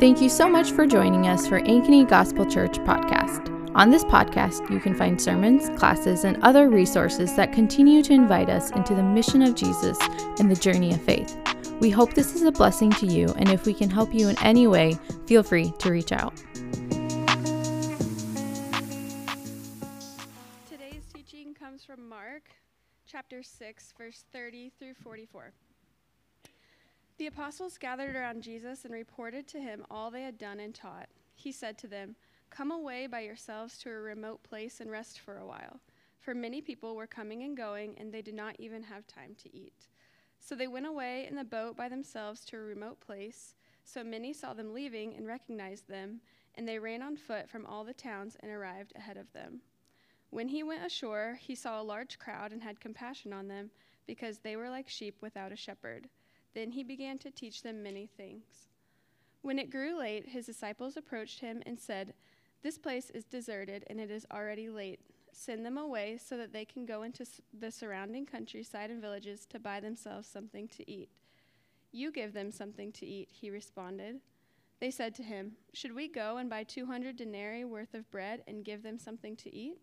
Thank you so much for joining us for Ankeny Gospel Church podcast. On this podcast, you can find sermons, classes, and other resources that continue to invite us into the mission of Jesus and the journey of faith. We hope this is a blessing to you, and if we can help you in any way, feel free to reach out. Today's teaching comes from Mark chapter 6, verse 30 through 44. The apostles gathered around Jesus and reported to him all they had done and taught. He said to them, Come away by yourselves to a remote place and rest for a while. For many people were coming and going, and they did not even have time to eat. So they went away in the boat by themselves to a remote place. So many saw them leaving and recognized them, and they ran on foot from all the towns and arrived ahead of them. When he went ashore, he saw a large crowd and had compassion on them, because they were like sheep without a shepherd. Then he began to teach them many things. When it grew late, his disciples approached him and said, This place is deserted, and it is already late. Send them away so that they can go into the surrounding countryside and villages to buy themselves something to eat. You give them something to eat, he responded. They said to him, Should we go and buy 200 denarii worth of bread and give them something to eat?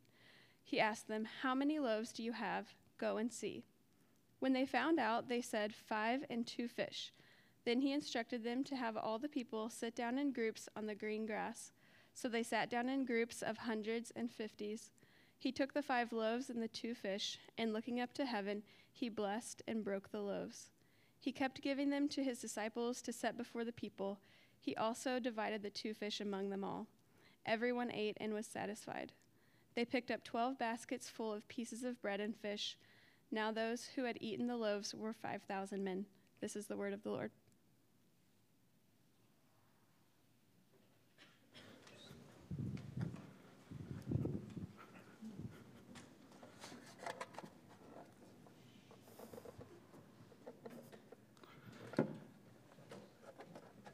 He asked them, How many loaves do you have? Go and see. When they found out, they said, Five and two fish. Then he instructed them to have all the people sit down in groups on the green grass. So they sat down in groups of hundreds and fifties. He took the five loaves and the two fish, and looking up to heaven, he blessed and broke the loaves. He kept giving them to his disciples to set before the people. He also divided the two fish among them all. Everyone ate and was satisfied. They picked up twelve baskets full of pieces of bread and fish. Now those who had eaten the loaves were 5,000 men. This is the word of the Lord.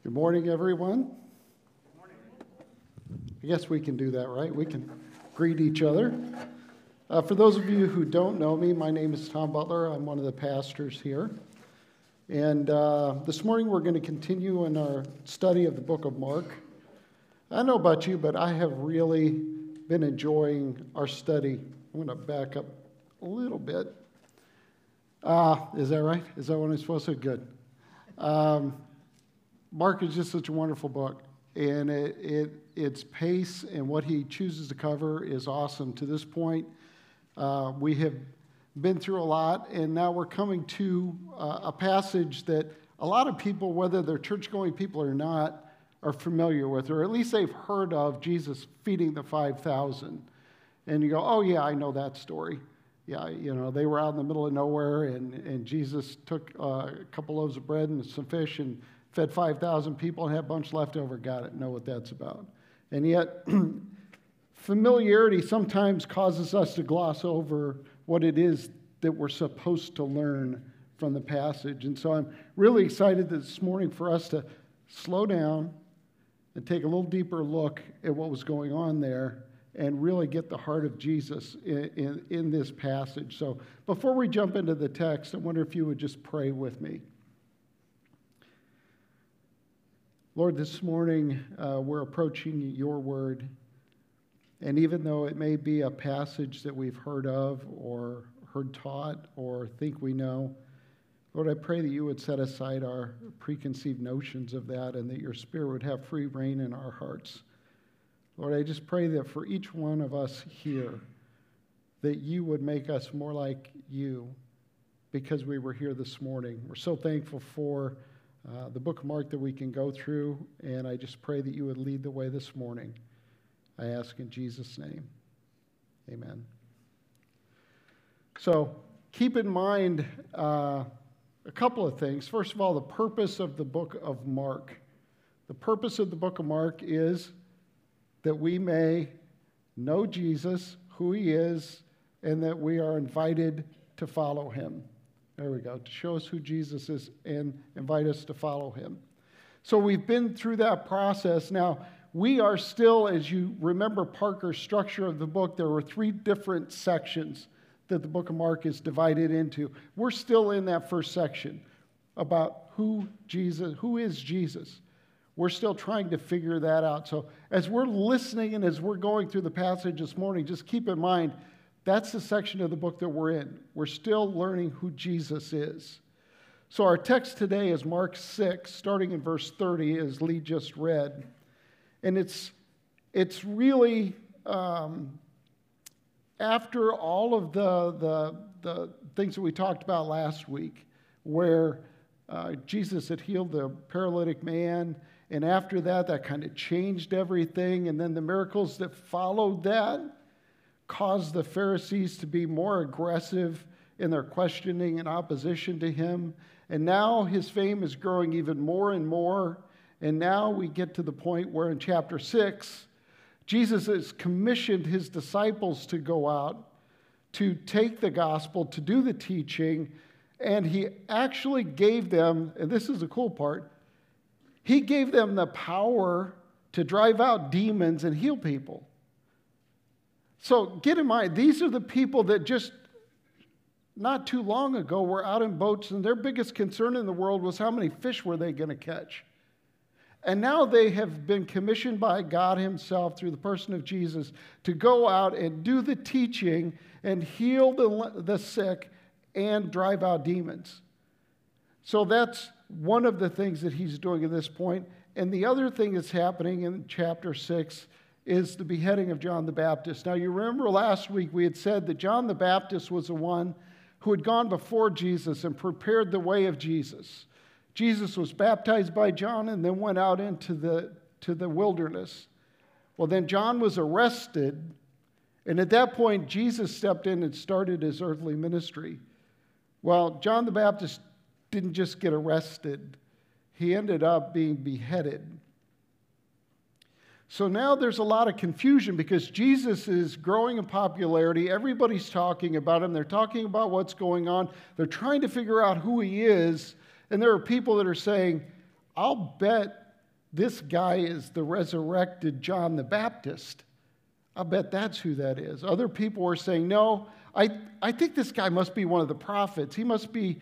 Good morning, everyone. I guess we can do that, right? We can greet each other. Uh, for those of you who don't know me, my name is Tom Butler. I'm one of the pastors here. And uh, this morning we're going to continue in our study of the book of Mark. I know about you, but I have really been enjoying our study. I'm going to back up a little bit. Uh, is that right? Is that what I'm supposed to? Good. Um, Mark is just such a wonderful book, and it, it, its pace and what he chooses to cover is awesome. To this point, uh, we have been through a lot, and now we're coming to uh, a passage that a lot of people, whether they're church going people or not, are familiar with, or at least they've heard of Jesus feeding the 5,000. And you go, oh, yeah, I know that story. Yeah, you know, they were out in the middle of nowhere, and, and Jesus took uh, a couple loaves of bread and some fish and fed 5,000 people and had a bunch left over. Got it, know what that's about. And yet, familiarity sometimes causes us to gloss over what it is that we're supposed to learn from the passage. And so I'm really excited this morning for us to slow down and take a little deeper look at what was going on there and really get the heart of Jesus in, in, in, this passage. So before we jump into the text, I wonder if you would just pray with me. Lord, this morning uh, we're approaching your word. And even though it may be a passage that we've heard of or heard taught or think we know, Lord, I pray that you would set aside our preconceived notions of that and that your Spirit would have free reign in our hearts. Lord, I just pray that for each one of us here, that you would make us more like you because we were here this morning. We're so thankful for uh, the book Mark that we can go through, and I just pray that you would lead the way this morning. I ask in Jesus' name. Amen. So keep in mind uh, a couple of things. First of all, the purpose of the book of Mark. The purpose of the book of Mark is that we may know Jesus, who he is, and that we are invited to follow him. There we go, to show us who Jesus is and invite us to follow him. So we've been through that process. Now, we are still, as you remember Parker's structure of the book, there were three different sections that the book of Mark is divided into. We're still in that first section about who Jesus, who is Jesus. We're still trying to figure that out. So, as we're listening and as we're going through the passage this morning, just keep in mind that's the section of the book that we're in. We're still learning who Jesus is. So, our text today is Mark 6, starting in verse 30, as Lee just read. And it's, it's really um, after all of the, the, the things that we talked about last week, where uh, Jesus had healed the paralytic man. And after that, that kind of changed everything. And then the miracles that followed that caused the Pharisees to be more aggressive in their questioning and opposition to him. And now his fame is growing even more and more. And now we get to the point where in chapter 6, Jesus has commissioned his disciples to go out, to take the gospel, to do the teaching, and he actually gave them, and this is the cool part, he gave them the power to drive out demons and heal people. So get in mind, these are the people that just not too long ago were out in boats, and their biggest concern in the world was how many fish were they going to catch. And now they have been commissioned by God Himself through the person of Jesus to go out and do the teaching and heal the, the sick and drive out demons. So that's one of the things that he's doing at this point. And the other thing that's happening in chapter 6 is the beheading of John the Baptist. Now, you remember last week we had said that John the Baptist was the one who had gone before Jesus and prepared the way of Jesus. Jesus was baptized by John and then went out into the, to the wilderness. Well, then John was arrested, and at that point, Jesus stepped in and started his earthly ministry. Well, John the Baptist didn't just get arrested, he ended up being beheaded. So now there's a lot of confusion because Jesus is growing in popularity. Everybody's talking about him. They're talking about what's going on. They're trying to figure out who he is. And there are people that are saying, I'll bet this guy is the resurrected John the Baptist. I'll bet that's who that is. Other people are saying, no, I, I think this guy must be one of the prophets. He must be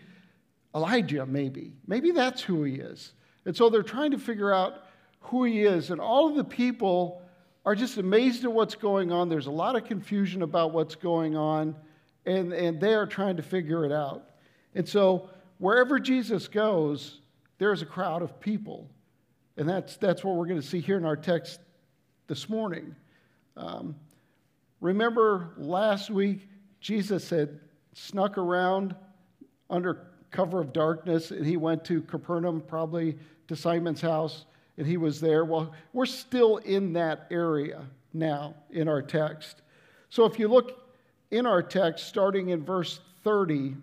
Elijah, maybe. Maybe that's who he is. And so they're trying to figure out who he is. And all of the people are just amazed at what's going on. There's a lot of confusion about what's going on, and, and they are trying to figure it out. And so wherever Jesus goes, there's a crowd of people. And that's, that's what we're going to see here in our text this morning. Um, remember last week, Jesus had snuck around under cover of darkness and he went to Capernaum, probably to Simon's house, and he was there. Well, we're still in that area now in our text. So if you look in our text, starting in verse 30,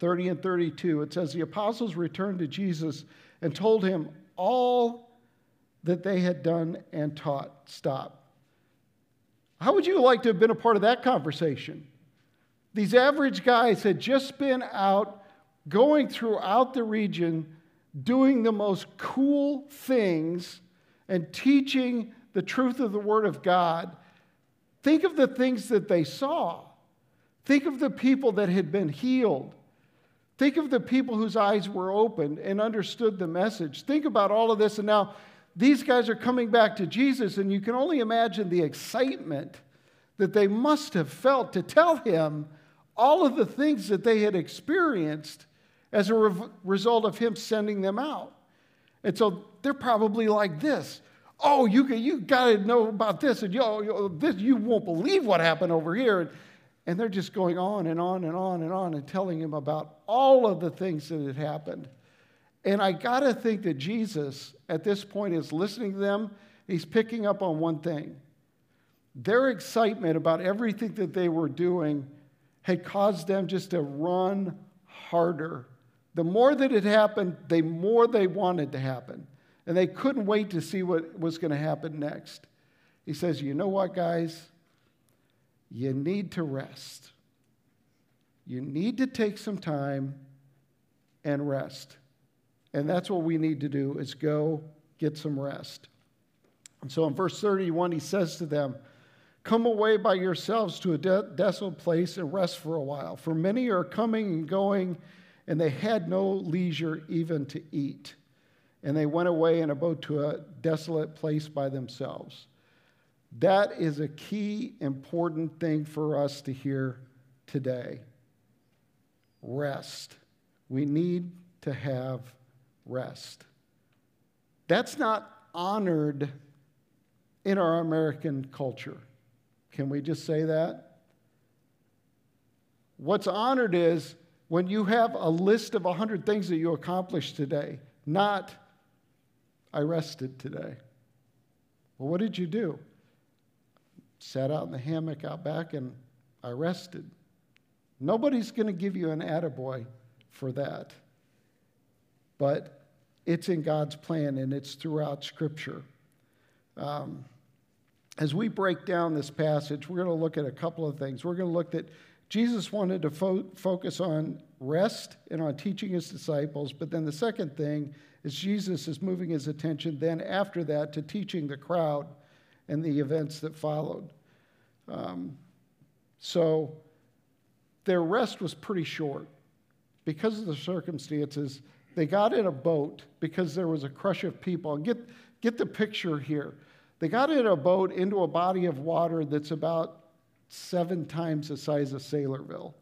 30 and 32, it says, The apostles returned to Jesus and told him all that they had done and taught. Stop. How would you like to have been a part of that conversation? These average guys had just been out going throughout the region doing the most cool things and teaching the truth of the Word of God. Think of the things that they saw. Think of the people that had been healed. Think of the people whose eyes were opened and understood the message. Think about all of this, and now these guys are coming back to Jesus, and you can only imagine the excitement that they must have felt to tell him all of the things that they had experienced as a re- result of him sending them out. And so they're probably like this. Oh, you, you got to know about this, and you, this, you won't believe what happened over here. And, and they're just going on and on and on and on and telling him about all of the things that had happened. And I got to think that Jesus, at this point, is listening to them. He's picking up on one thing. Their excitement about everything that they were doing had caused them just to run harder. The more that it happened, the more they wanted to happen. And they couldn't wait to see what was going to happen next. He says, You know what, guys? You need to rest. You need to take some time and rest. And that's what we need to do is go get some rest. And so in verse 31, he says to them, Come away by yourselves to a de- desolate place and rest for a while. For many are coming and going, and they had no leisure even to eat. and they went away in a boat to a desolate place by themselves. That is a key important thing for us to hear today. Rest. We need to have rest. That's not honored in our American culture. Can we just say that? What's honored is when you have a list of 100 things that you accomplished today, not, I rested today. Well, what did you do? Sat out in the hammock out back and I rested. Nobody's going to give you an attaboy for that. But it's in God's plan and it's throughout Scripture. Um, as we break down this passage, we're going to look at a couple of things. We're going to look at Jesus wanted to fo- focus on rest and on teaching his disciples, but then the second thing is Jesus is moving his attention then after that to teaching the crowd and the events that followed. Um, so their rest was pretty short. Because of the circumstances, they got in a boat because there was a crush of people. And get, get the picture here. They got in a boat into a body of water that's about seven times the size of Saylorville.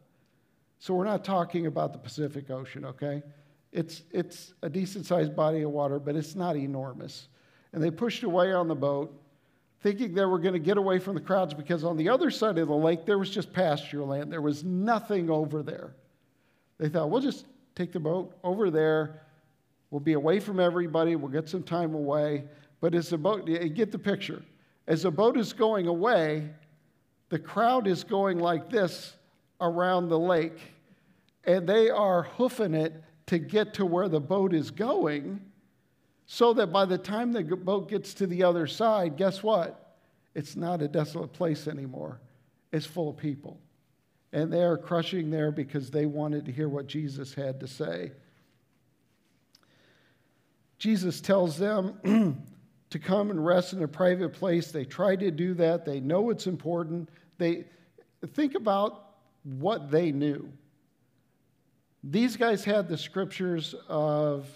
So we're not talking about the Pacific Ocean, okay? It's, it's a decent sized body of water, but it's not enormous. And they pushed away on the boat, thinking they were going to get away from the crowds because on the other side of the lake, there was just pasture land. There was nothing over there. They thought, we'll just take the boat over there. We'll be away from everybody. We'll get some time away. But as the boat, get the picture. As the boat is going away, the crowd is going like this around the lake, and they are hoofing it to get to where the boat is going, so that by the time the boat gets to the other side, guess what? It's not a desolate place anymore, it's full of people. And they are crushing there because they wanted to hear what Jesus had to say. Jesus tells them to come and rest in a private place. They try to do that. They know it's important. They think about what they knew. These guys had the scriptures of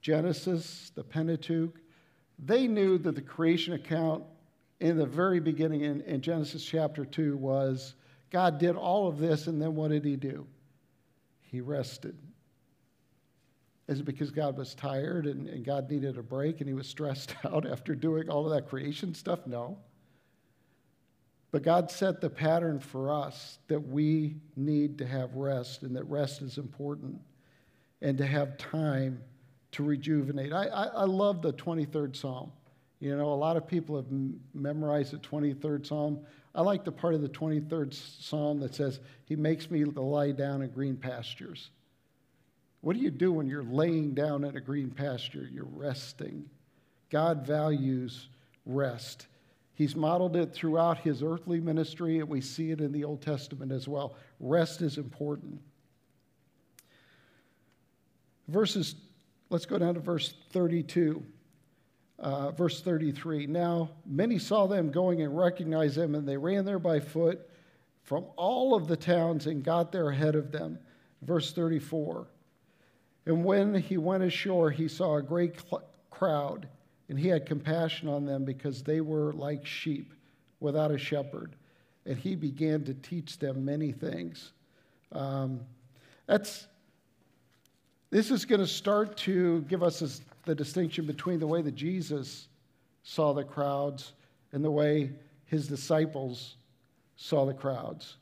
Genesis, the Pentateuch. They knew that the creation account in the very beginning in, in Genesis chapter 2 was God did all of this, and then what did he do? He rested. Is it because God was tired and, and God needed a break and he was stressed out after doing all of that creation stuff? No. But God set the pattern for us that we need to have rest and that rest is important and to have time to rejuvenate. I, I, I love the 23rd Psalm. You know, a lot of people have m- memorized the 23rd Psalm. I like the part of the 23rd Psalm that says, He makes me to lie down in green pastures. What do you do when you're laying down in a green pasture? You're resting. God values rest. He's modeled it throughout his earthly ministry, and we see it in the Old Testament as well. Rest is important. Verses, let's go down to verse 32. Uh, verse 33 Now many saw them going and recognized them, and they ran there by foot from all of the towns and got there ahead of them. Verse 34 And when he went ashore, he saw a great cl- crowd, and he had compassion on them because they were like sheep without a shepherd. And he began to teach them many things. Um, that's this is going to start to give us the distinction between the way that Jesus saw the crowds and the way his disciples saw the crowds.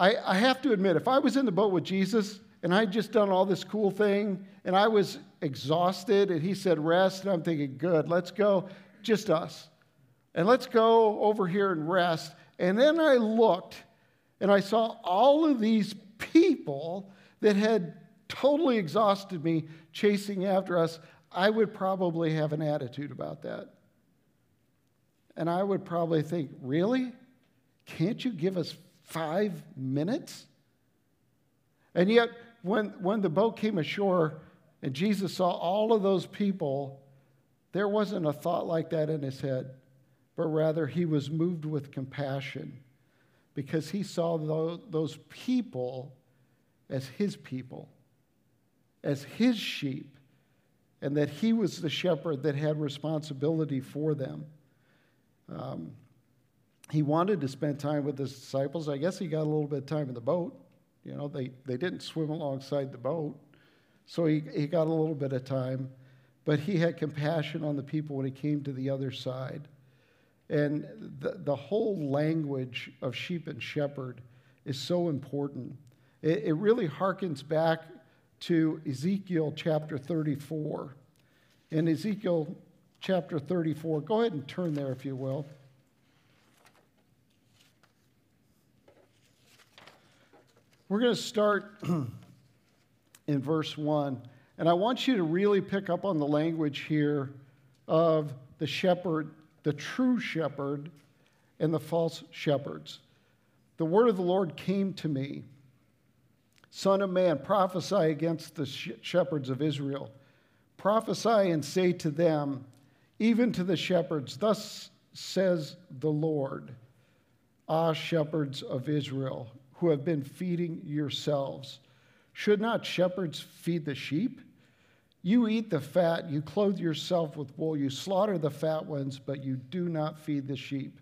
I, I have to admit, if I was in the boat with Jesus and I'd just done all this cool thing and I was exhausted and he said, rest, and I'm thinking, good, let's go, just us. And let's go over here and rest. And then I looked and I saw all of these people that had totally exhausted me chasing after us, I would probably have an attitude about that. And I would probably think, really? Can't you give us five minutes? And yet, when, when the boat came ashore and Jesus saw all of those people, there wasn't a thought like that in his head, but rather he was moved with compassion because he saw those, those people as his people, as his sheep, and that he was the shepherd that had responsibility for them. Um, he wanted to spend time with his disciples. I guess he got a little bit of time in the boat. You know, they, they didn't swim alongside the boat, so he, he got a little bit of time. But he had compassion on the people when he came to the other side. And the, the whole language of sheep and shepherd is so important. It, it really harkens back to Ezekiel chapter 34. In Ezekiel chapter 34, go ahead and turn there if you will. We're going to start in verse 1. And I want you to really pick up on the language here of the shepherd, the true shepherd, and the false shepherds. The word of the Lord came to me Son of man, prophesy against the shepherds of Israel. Prophesy and say to them, even to the shepherds, Thus says the Lord, Ah, shepherds of Israel, who have been feeding yourselves. Should not shepherds feed the sheep? You eat the fat, you clothe yourself with wool, you slaughter the fat ones, but you do not feed the sheep.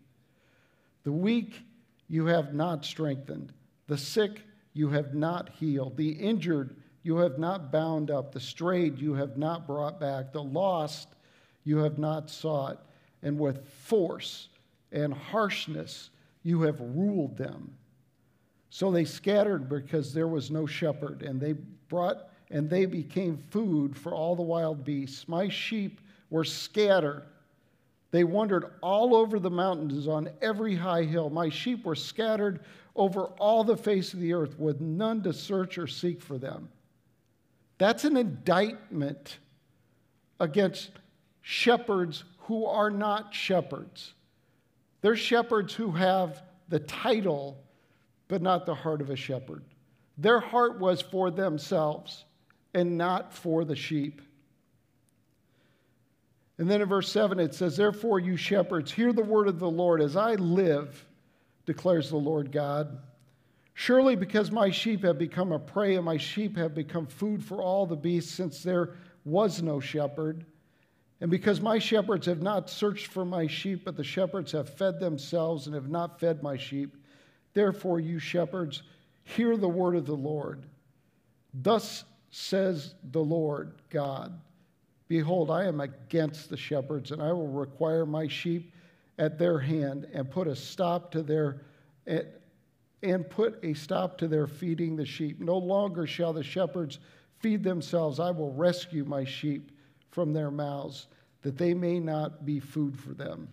The weak you have not strengthened, the sick you have not healed, the injured you have not bound up, the strayed you have not brought back, the lost you have not sought, and with force and harshness you have ruled them. So they scattered because there was no shepherd, and they brought and they became food for all the wild beasts. My sheep were scattered. They wandered all over the mountains on every high hill. My sheep were scattered over all the face of the earth with none to search or seek for them. That's an indictment against shepherds who are not shepherds. They're shepherds who have the title, but not the heart of a shepherd. Their heart was for themselves and not for the sheep. And then in verse 7 it says, Therefore, you shepherds, hear the word of the Lord. As I live, declares the Lord God, surely because my sheep have become a prey and my sheep have become food for all the beasts, since there was no shepherd, and because my shepherds have not searched for my sheep, but the shepherds have fed themselves and have not fed my sheep, therefore, you shepherds, hear the word of the Lord. Thus says the Lord God Behold, I am against the shepherds, and I will require my sheep at their hand and put a stop to their and put a stop to their feeding the sheep. No longer shall the shepherds feed themselves. I will rescue my sheep from their mouths, that they may not be food for them.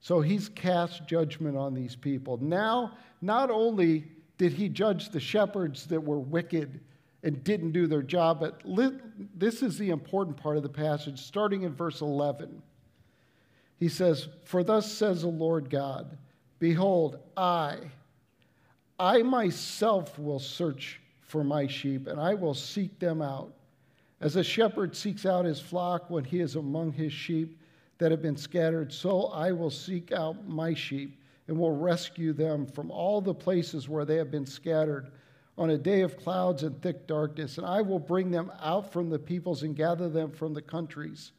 So he's cast judgment on these people. Now, not only did he judge the shepherds that were wicked and didn't do their job. But li- this is the important part of the passage, starting in verse 11. He says, For thus says the Lord God, Behold, I, I myself will search for my sheep, and I will seek them out. As a shepherd seeks out his flock when he is among his sheep that have been scattered, so I will seek out my sheep and will rescue them from all the places where they have been scattered on a day of clouds and thick darkness, and I will bring them out from the peoples and gather them from the countries.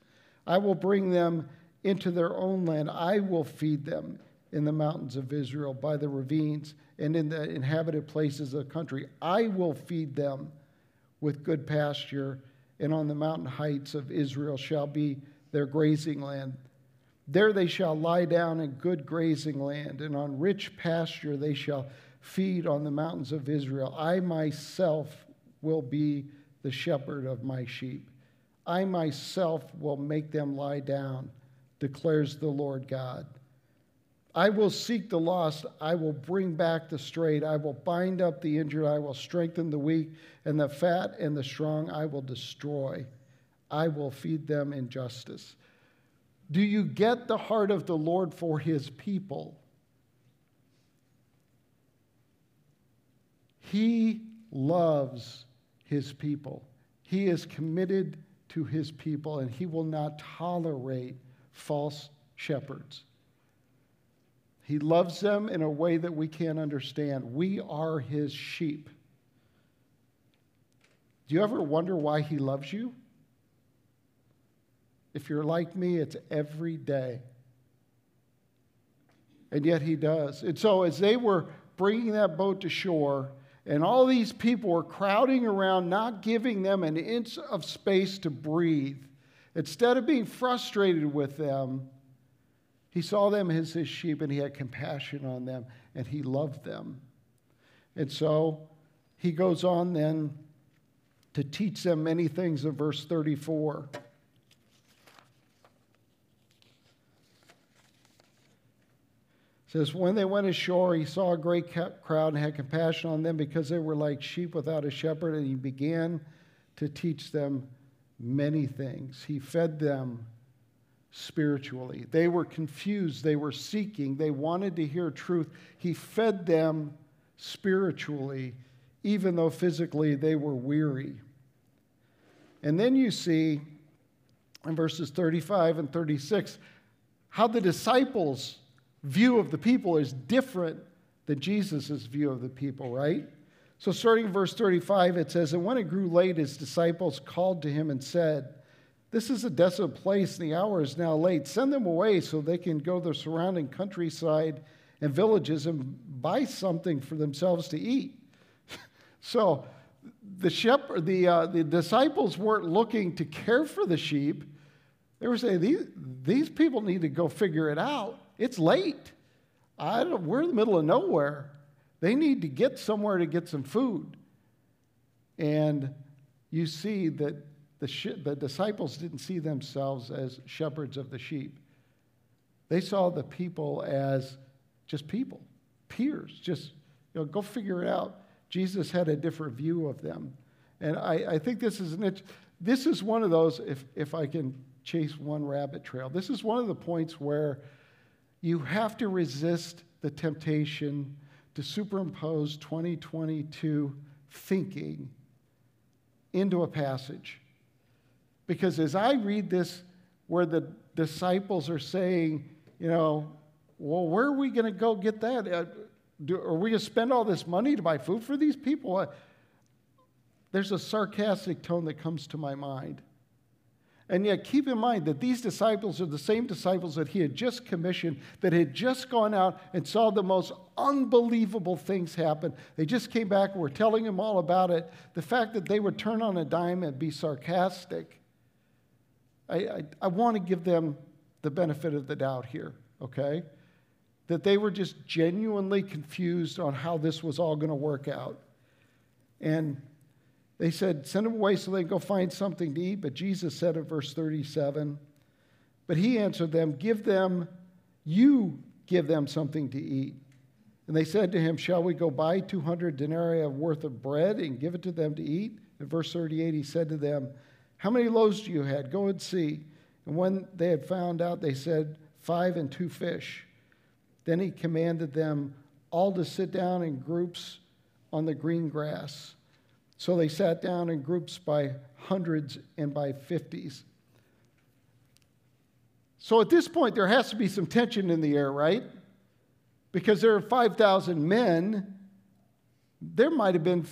I will bring them into their own land. I will feed them in the mountains of Israel, by the ravines, and in the inhabited places of the country. I will feed them with good pasture, and on the mountain heights of Israel shall be their grazing land. There they shall lie down in good grazing land, and on rich pasture they shall feed on the mountains of Israel. I myself will be the shepherd of my sheep. I myself will make them lie down, declares the Lord God. I will seek the lost. I will bring back the strayed. I will bind up the injured. I will strengthen the weak, and the fat and the strong I will destroy. I will feed them in justice. Do you get the heart of the Lord for his people? He loves his people. He is committed to his people, and he will not tolerate false shepherds. He loves them in a way that we can't understand. We are his sheep. Do you ever wonder why he loves you? If you're like me, it's every day. And yet he does. And so as they were bringing that boat to shore, and all these people were crowding around, not giving them an inch of space to breathe, instead of being frustrated with them, he saw them as his sheep and he had compassion on them and he loved them. And so he goes on then to teach them many things in verse 34. Says, When they went ashore, he saw a great crowd and had compassion on them because they were like sheep without a shepherd, and he began to teach them many things. He fed them spiritually. They were confused, they were seeking, they wanted to hear truth. He fed them spiritually, even though physically they were weary. And then you see in verses 35 and 36 how the disciples' view of the people is different than Jesus' view of the people, right? So, starting in verse 35, it says, And when it grew late, his disciples called to him and said, This is a desolate place, and the hour is now late. Send them away so they can go to the surrounding countryside and villages and buy something for themselves to eat. so, the, shepherd, the, uh, the disciples weren't looking to care for the sheep. They were saying, these, these people need to go figure it out. It's late. I don't, we're in the middle of nowhere. They need to get somewhere to get some food. And you see that the, sh- the disciples didn't see themselves as shepherds of the sheep. They saw the people as just people, peers, just you know, go figure it out. Jesus had a different view of them. And I, I think this is an this is one of those, if, if I can chase one rabbit trail, this is one of the points where you have to resist the temptation to superimpose 2022 thinking into a passage. Because as I read this, where the disciples are saying, you know, well, where are we going to go get that? Uh, do, are we going to spend all this money to buy food for these people? Uh, there's a sarcastic tone that comes to my mind. And yet, keep in mind that these disciples are the same disciples that he had just commissioned, that had just gone out and saw the most unbelievable things happen. They just came back and were telling him all about it. The fact that they would turn on a dime and be sarcastic, I, I, I want to give them the benefit of the doubt here, okay? That they were just genuinely confused on how this was all going to work out. And they said, Send them away so they can go find something to eat. But Jesus said in verse 37, But he answered them, Give them, you give them something to eat. And they said to him, Shall we go buy 200 denarii worth of bread and give it to them to eat? In verse 38, he said to them, How many loaves do you have? Go and see. And when they had found out, they said, Five and two fish. Then he commanded them all to sit down in groups on the green grass. So they sat down in groups by hundreds and by fifties. So at this point, there has to be some tension in the air, right? Because there are 5,000 men, there might have been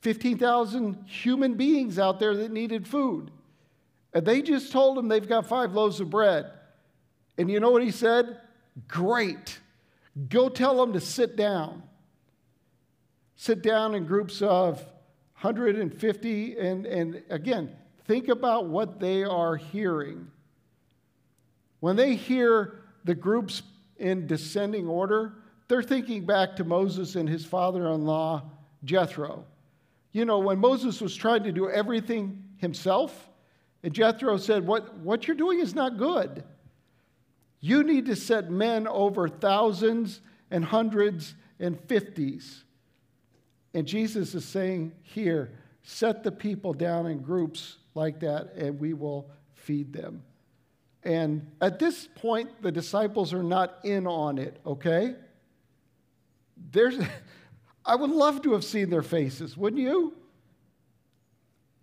15,000 human beings out there that needed food. And they just told him they've got five loaves of bread. And you know what he said? Great. Go tell them to sit down. Sit down in groups of 150. And, and again, think about what they are hearing. When they hear the groups in descending order, they're thinking back to Moses and his father in law, Jethro. You know, when Moses was trying to do everything himself, and Jethro said, What, what you're doing is not good. You need to set men over thousands and hundreds and fifties. And Jesus is saying here, set the people down in groups like that, and we will feed them. And at this point, the disciples are not in on it, okay? There's, I would love to have seen their faces, wouldn't you?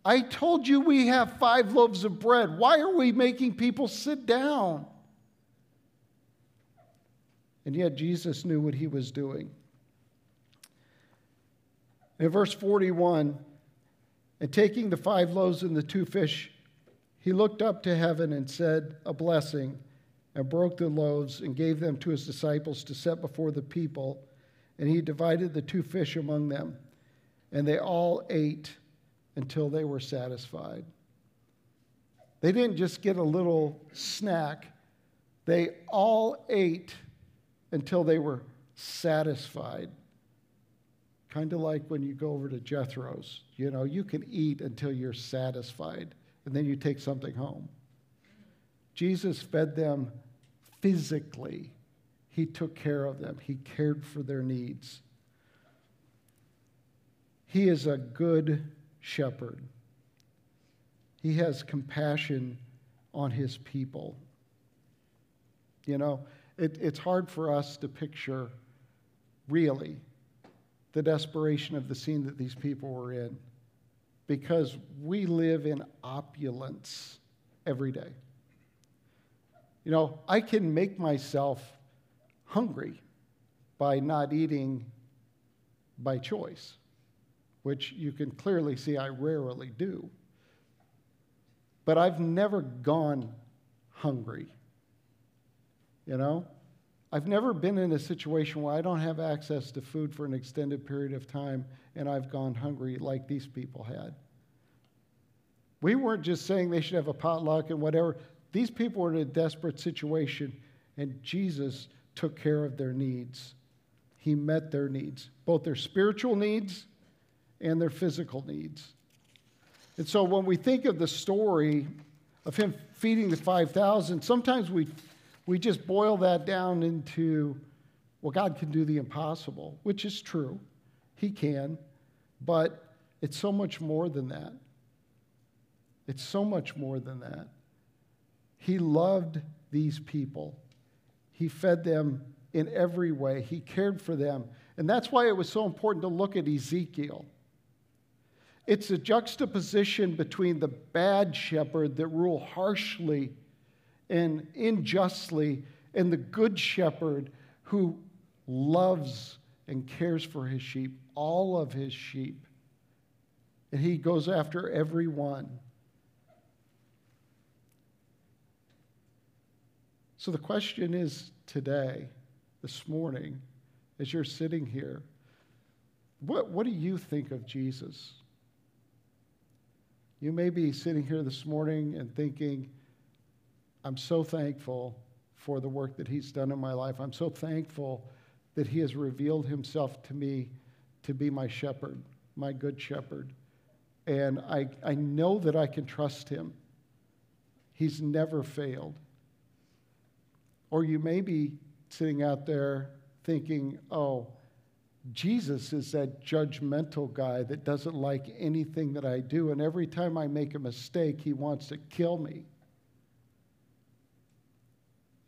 I told you we have five loaves of bread. Why are we making people sit down? And yet Jesus knew what he was doing. In verse 41, and taking the five loaves and the two fish, he looked up to heaven and said a blessing and broke the loaves and gave them to his disciples to set before the people. And he divided the two fish among them. And they all ate until they were satisfied. They didn't just get a little snack, they all ate until they were satisfied. Kind of like when you go over to Jethro's. You know, you can eat until you're satisfied and then you take something home. Jesus fed them physically, He took care of them, He cared for their needs. He is a good shepherd. He has compassion on his people. You know, it, it's hard for us to picture really the desperation of the scene that these people were in because we live in opulence every day. You know, I can make myself hungry by not eating by choice, which you can clearly see I rarely do. But I've never gone hungry. You know? I've never been in a situation where I don't have access to food for an extended period of time and I've gone hungry like these people had. We weren't just saying they should have a potluck and whatever. These people were in a desperate situation, and Jesus took care of their needs. He met their needs, both their spiritual needs and their physical needs. And so when we think of the story of him feeding the 5,000, sometimes we, we just boil that down into, well, God can do the impossible, which is true. He can. But it's so much more than that. It's so much more than that. He loved these people, He fed them in every way, He cared for them. And that's why it was so important to look at Ezekiel. It's a juxtaposition between the bad shepherd that rule harshly and unjustly and the good shepherd who loves and cares for his sheep, all of his sheep. And he goes after every one. So the question is today, this morning, as you're sitting here, what, what do you think of Jesus? You may be sitting here this morning and thinking, I'm so thankful for the work that he's done in my life. I'm so thankful that he has revealed himself to me to be my shepherd, my good shepherd. And I, I know that I can trust him. He's never failed. Or you may be sitting out there thinking, oh, Jesus is that judgmental guy that doesn't like anything that I do. And every time I make a mistake, he wants to kill me.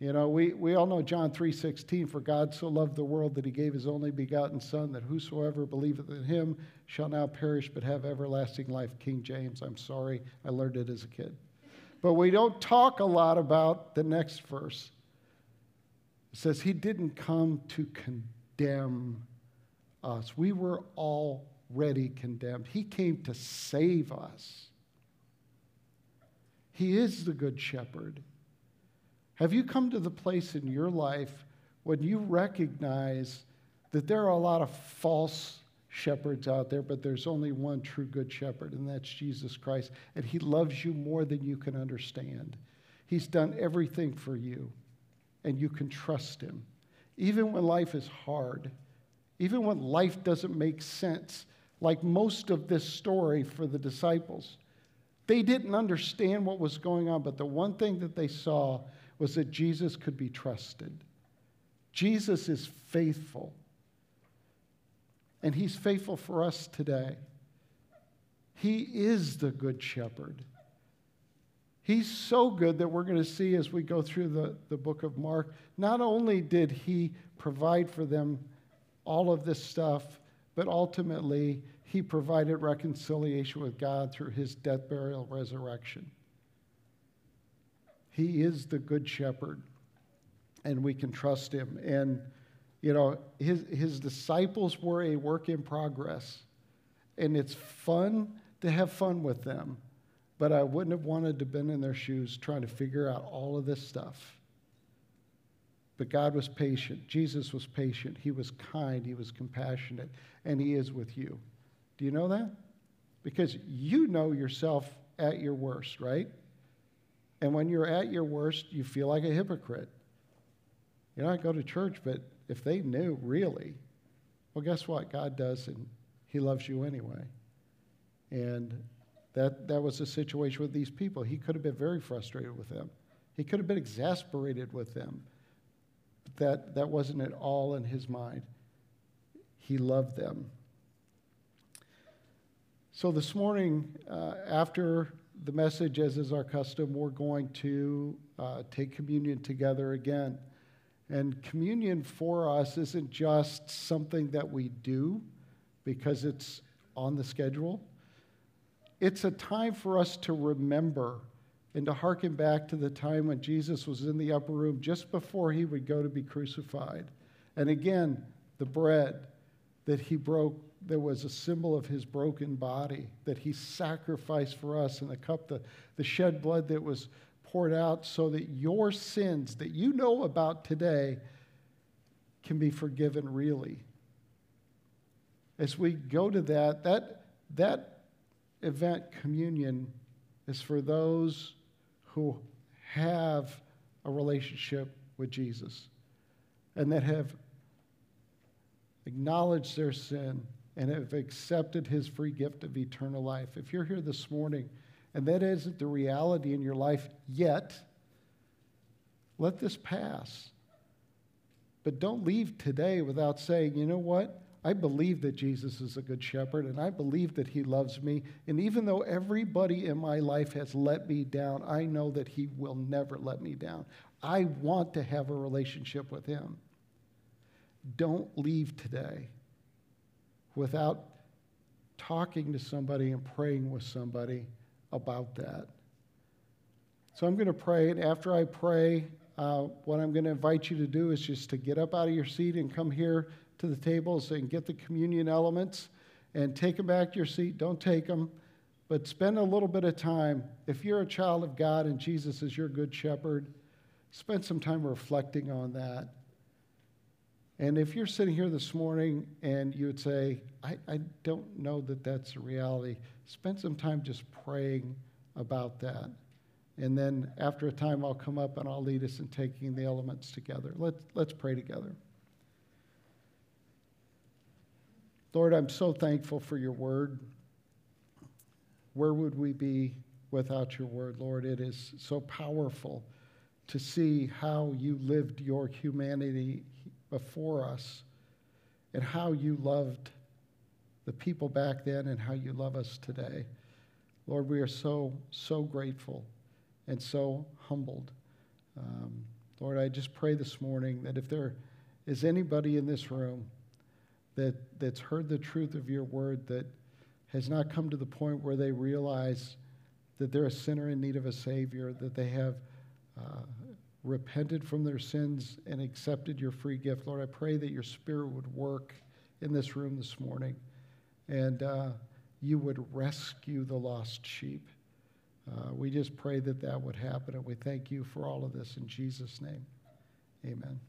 You know, we, we all know John 3.16, for God so loved the world that he gave his only begotten Son, that whosoever believeth in him shall now perish but have everlasting life. King James, I'm sorry, I learned it as a kid. But we don't talk a lot about the next verse. It says he didn't come to condemn us. We were already condemned. He came to save us. He is the good shepherd. Have you come to the place in your life when you recognize that there are a lot of false shepherds out there, but there's only one true good shepherd, and that's Jesus Christ. And he loves you more than you can understand. He's done everything for you and you can trust Him. Even when life is hard, even when life doesn't make sense, like most of this story for the disciples. They didn't understand what was going on, but the one thing that they saw was that Jesus could be trusted. Jesus is faithful. And he's faithful for us today. He is the good shepherd. He's so good that we're going to see as we go through the, the book of Mark. Not only did he provide for them all of this stuff, but ultimately he provided reconciliation with God through his death, burial, resurrection. He is the good shepherd, and we can trust him. And, you know, his, his disciples were a work in progress, and it's fun to have fun with them but I wouldn't have wanted to been in their shoes trying to figure out all of this stuff. But God was patient. Jesus was patient. He was kind. He was compassionate. And He is with you. Do you know that? Because you know yourself at your worst, right? And when you're at your worst, you feel like a hypocrite. You know, I go to church, but if they knew really, well, guess what? God does, and He loves you anyway. And that, that was the situation with these people. He could have been very frustrated with them, he could have been exasperated with them. But that, that wasn't at all in his mind. He loved them. So this morning, uh, after the message, as is our custom, we're going to uh, take communion together again. And communion for us isn't just something that we do because it's on the schedule. It's a time for us to remember and to hearken back to the time when Jesus was in the upper room just before he would go to be crucified. And again, the bread that he broke that was a symbol of his broken body, that he sacrificed for us, and the cup, the, the shed blood that was poured out so that your sins that you know about today can be forgiven really. As we go to that, that, that event, communion, is for those who have a relationship with Jesus and that have acknowledged their sin and have accepted his free gift of eternal life. If you're here this morning and that isn't the reality in your life yet, let this pass. But don't leave today without saying, you know what? I believe that Jesus is a good shepherd and I believe that he loves me. And even though everybody in my life has let me down, I know that he will never let me down. I want to have a relationship with him. Don't leave today without talking to somebody and praying with somebody about that. So I'm going to pray, and after I pray, uh, what I'm going to invite you to do is just to get up out of your seat and come here to the tables and get the communion elements and take them back to your seat. Don't take them, but spend a little bit of time. If you're a child of God and Jesus is your good shepherd, spend some time reflecting on that. And if you're sitting here this morning and you would say, I, I don't know that that's a reality, spend some time just praying about that. And then after a time, I'll come up and I'll lead us in taking the elements together. Let's, let's pray together. Lord, I'm so thankful for your word. Where would we be without your word, Lord? It is so powerful to see how you lived your humanity before us and how you loved the people back then and how you love us today. Lord, we are so, so grateful and so humbled. Um, Lord, I just pray this morning that if there is anybody in this room that, that's heard the truth of your word, that has not come to the point where they realize that they're a sinner in need of a Savior, that they have uh, repented from their sins and accepted your free gift. Lord, I pray that your Spirit would work in this room this morning and uh, you would rescue the lost sheep. Uh, we just pray that that would happen, and we thank you for all of this in Jesus' name. Amen.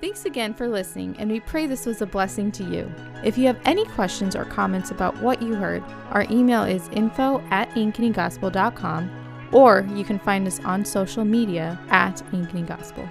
Thanks again for listening, and we pray this was a blessing to you. If you have any questions or comments about what you heard, our email is info at ankenygospel.com, or you can find us on social media at Ankeny Gospel.